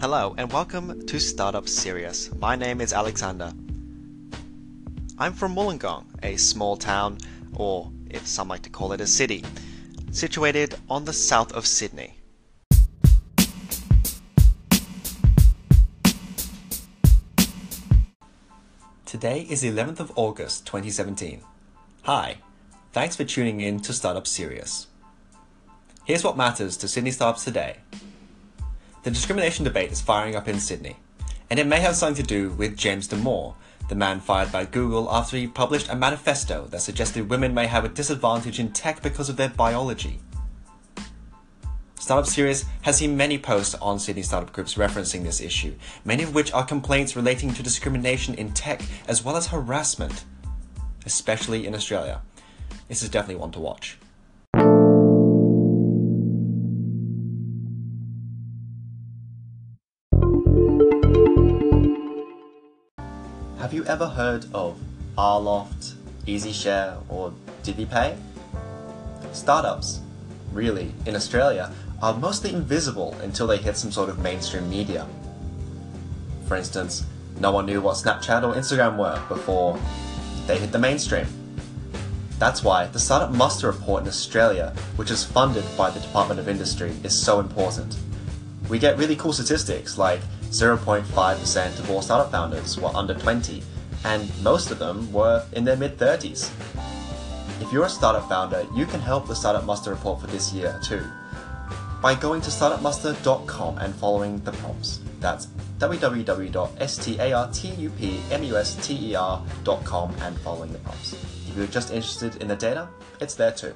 Hello and welcome to Startup Series. My name is Alexander. I'm from Wollongong, a small town, or if some like to call it a city, situated on the south of Sydney. Today is the 11th of August 2017. Hi, thanks for tuning in to Startup Series. Here's what matters to Sydney startups today. The discrimination debate is firing up in Sydney, and it may have something to do with James Damore, the man fired by Google after he published a manifesto that suggested women may have a disadvantage in tech because of their biology. Startup Series has seen many posts on Sydney startup groups referencing this issue, many of which are complaints relating to discrimination in tech as well as harassment, especially in Australia. This is definitely one to watch. Have you ever heard of Rloft, EasyShare, or DiviPay? Startups, really, in Australia, are mostly invisible until they hit some sort of mainstream media. For instance, no one knew what Snapchat or Instagram were before they hit the mainstream. That's why the Startup Muster Report in Australia, which is funded by the Department of Industry, is so important. We get really cool statistics like 0.5% of all startup founders were under 20, and most of them were in their mid 30s. If you're a startup founder, you can help the Startup Muster report for this year too by going to startupmuster.com and following the prompts. That's www.startupmuster.com and following the prompts. If you're just interested in the data, it's there too.